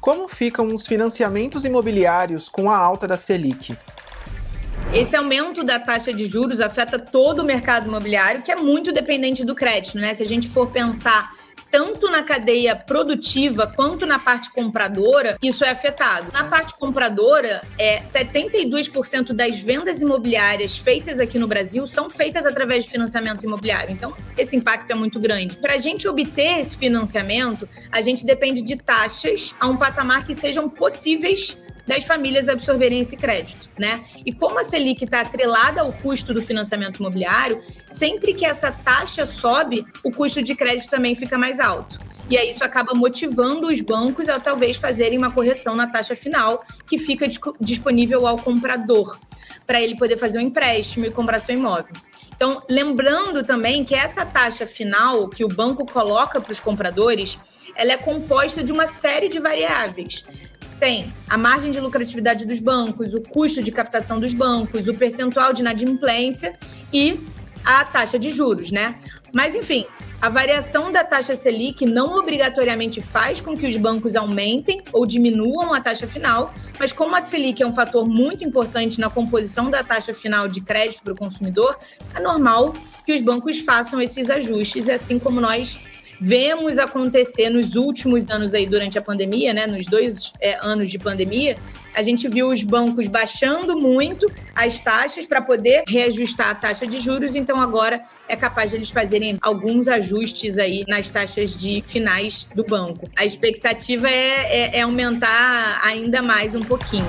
Como ficam os financiamentos imobiliários com a alta da Selic? Esse aumento da taxa de juros afeta todo o mercado imobiliário, que é muito dependente do crédito, né? Se a gente for pensar tanto na cadeia produtiva quanto na parte compradora, isso é afetado. Na parte compradora, é 72% das vendas imobiliárias feitas aqui no Brasil são feitas através de financiamento imobiliário. Então, esse impacto é muito grande. Para a gente obter esse financiamento, a gente depende de taxas a um patamar que sejam possíveis das famílias absorverem esse crédito, né? E como a Selic está atrelada ao custo do financiamento imobiliário, sempre que essa taxa sobe, o custo de crédito também fica mais alto. E aí isso acaba motivando os bancos a talvez fazerem uma correção na taxa final que fica disponível ao comprador, para ele poder fazer um empréstimo e comprar seu imóvel. Então, lembrando também que essa taxa final que o banco coloca para os compradores, ela é composta de uma série de variáveis tem a margem de lucratividade dos bancos, o custo de captação dos bancos, o percentual de inadimplência e a taxa de juros, né? Mas, enfim, a variação da taxa Selic não obrigatoriamente faz com que os bancos aumentem ou diminuam a taxa final, mas como a Selic é um fator muito importante na composição da taxa final de crédito para o consumidor, é normal que os bancos façam esses ajustes, assim como nós vemos acontecer nos últimos anos aí durante a pandemia, né, nos dois é, anos de pandemia, a gente viu os bancos baixando muito as taxas para poder reajustar a taxa de juros, então agora é capaz de eles fazerem alguns ajustes aí nas taxas de finais do banco. A expectativa é, é, é aumentar ainda mais um pouquinho.